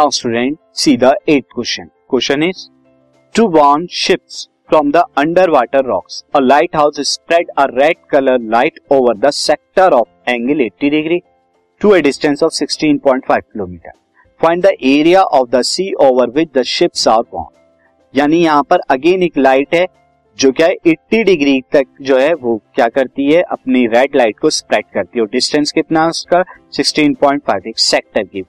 Now student see the eight question question is to warn ships from the under water rocks a lighthouse spread a red colour light over the sector of angle 80 degree to a distance of 16.5 kilometre find the area of the sea over which the ships are warn यानी यहाँ पर again एक light है, जो क्या है 80 degree तक जो है, वो क्या करती है, अपनी रेड लाइट को स्प्रेड करती है। और डिस्टेंस कितना उसका? 16.5 एक सेक्टर की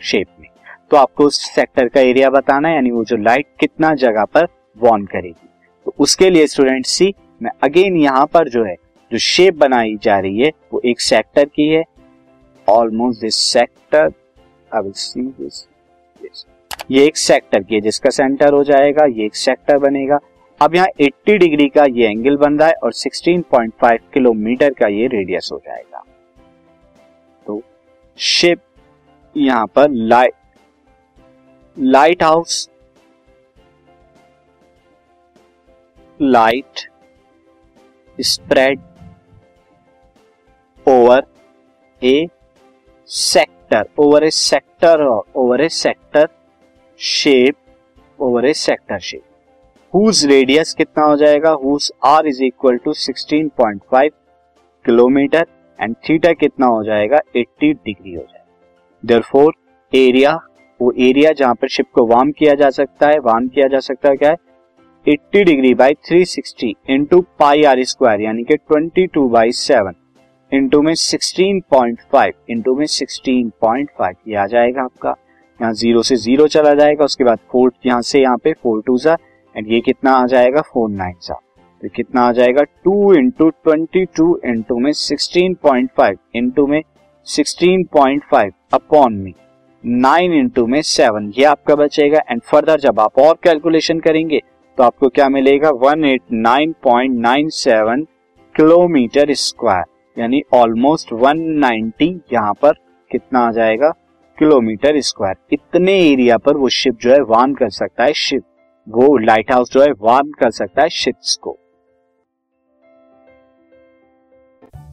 शेप में। तो आपको उस सेक्टर का एरिया बताना है, यानी वो जो लाइट कितना जगह पर वॉर्न करेगी। तो उसके लिए स्टूडेंट सी मैं अगेन यहाँ पर जो है, जो शेप बनाई जा रही है, वो एक सेक्टर की है। Almost this sector I see this ये एक सेक्टर की है, जिसका सेंटर हो जाएगा, ये एक सेक्टर बनेगा। अब यहाँ 80 डिग्री का ये एंगल बन रहा है और 16.5 किलोमीटर का ये रेडियस हो जाएगा। तो शेप यहाँ पर light lighthouse light spread over a sector over a sector over a sector shape over a sector shape whose radius कितना हो जाएगा? Whose r is equal to 16.5 kilometre and theta कितना हो जाएगा? 80 डिग्री हो जाएगा। देयरफॉर एरिया वो area जहाँ पर शिप को वार्म किया जा सकता है वार्म किया जा सकता है, क्या है? 80 degree by 360 sixty into pi r square यानी कि 22 टू बाई सेवन इंटू में 16.5 इंटू में 16.5 ये आ जाएगा आपका। यहाँ ज़ीरो से ज़ीरो चला जाएगा, उसके बाद फोर यहाँ से यहाँ पे फोर टू सा एंड ये कितना आ जाएगा? फोर नाइन सा तो कितना आ जाएगा? Two into twenty two into में सिक्सटीन पॉइंट फाइव इंटू में सिक्सटीन पॉइंट फाइव अपॉन में नाइन इंटू में सेवन ये आपका बचेगा। एंड फर्दर जब आप और कैलकुलेशन करेंगे तो आपको क्या मिलेगा? One eight nine point nine seven kilometre square यानी ऑलमोस्ट वन नाइनटी यहाँ पर कितना आ जाएगा? किलोमीटर स्क्वायर इतने एरिया पर वो शिप जो है वार्न कर सकता है शिप वो लाइट हाउस जो है वार्न कर सकता है शिप्स को.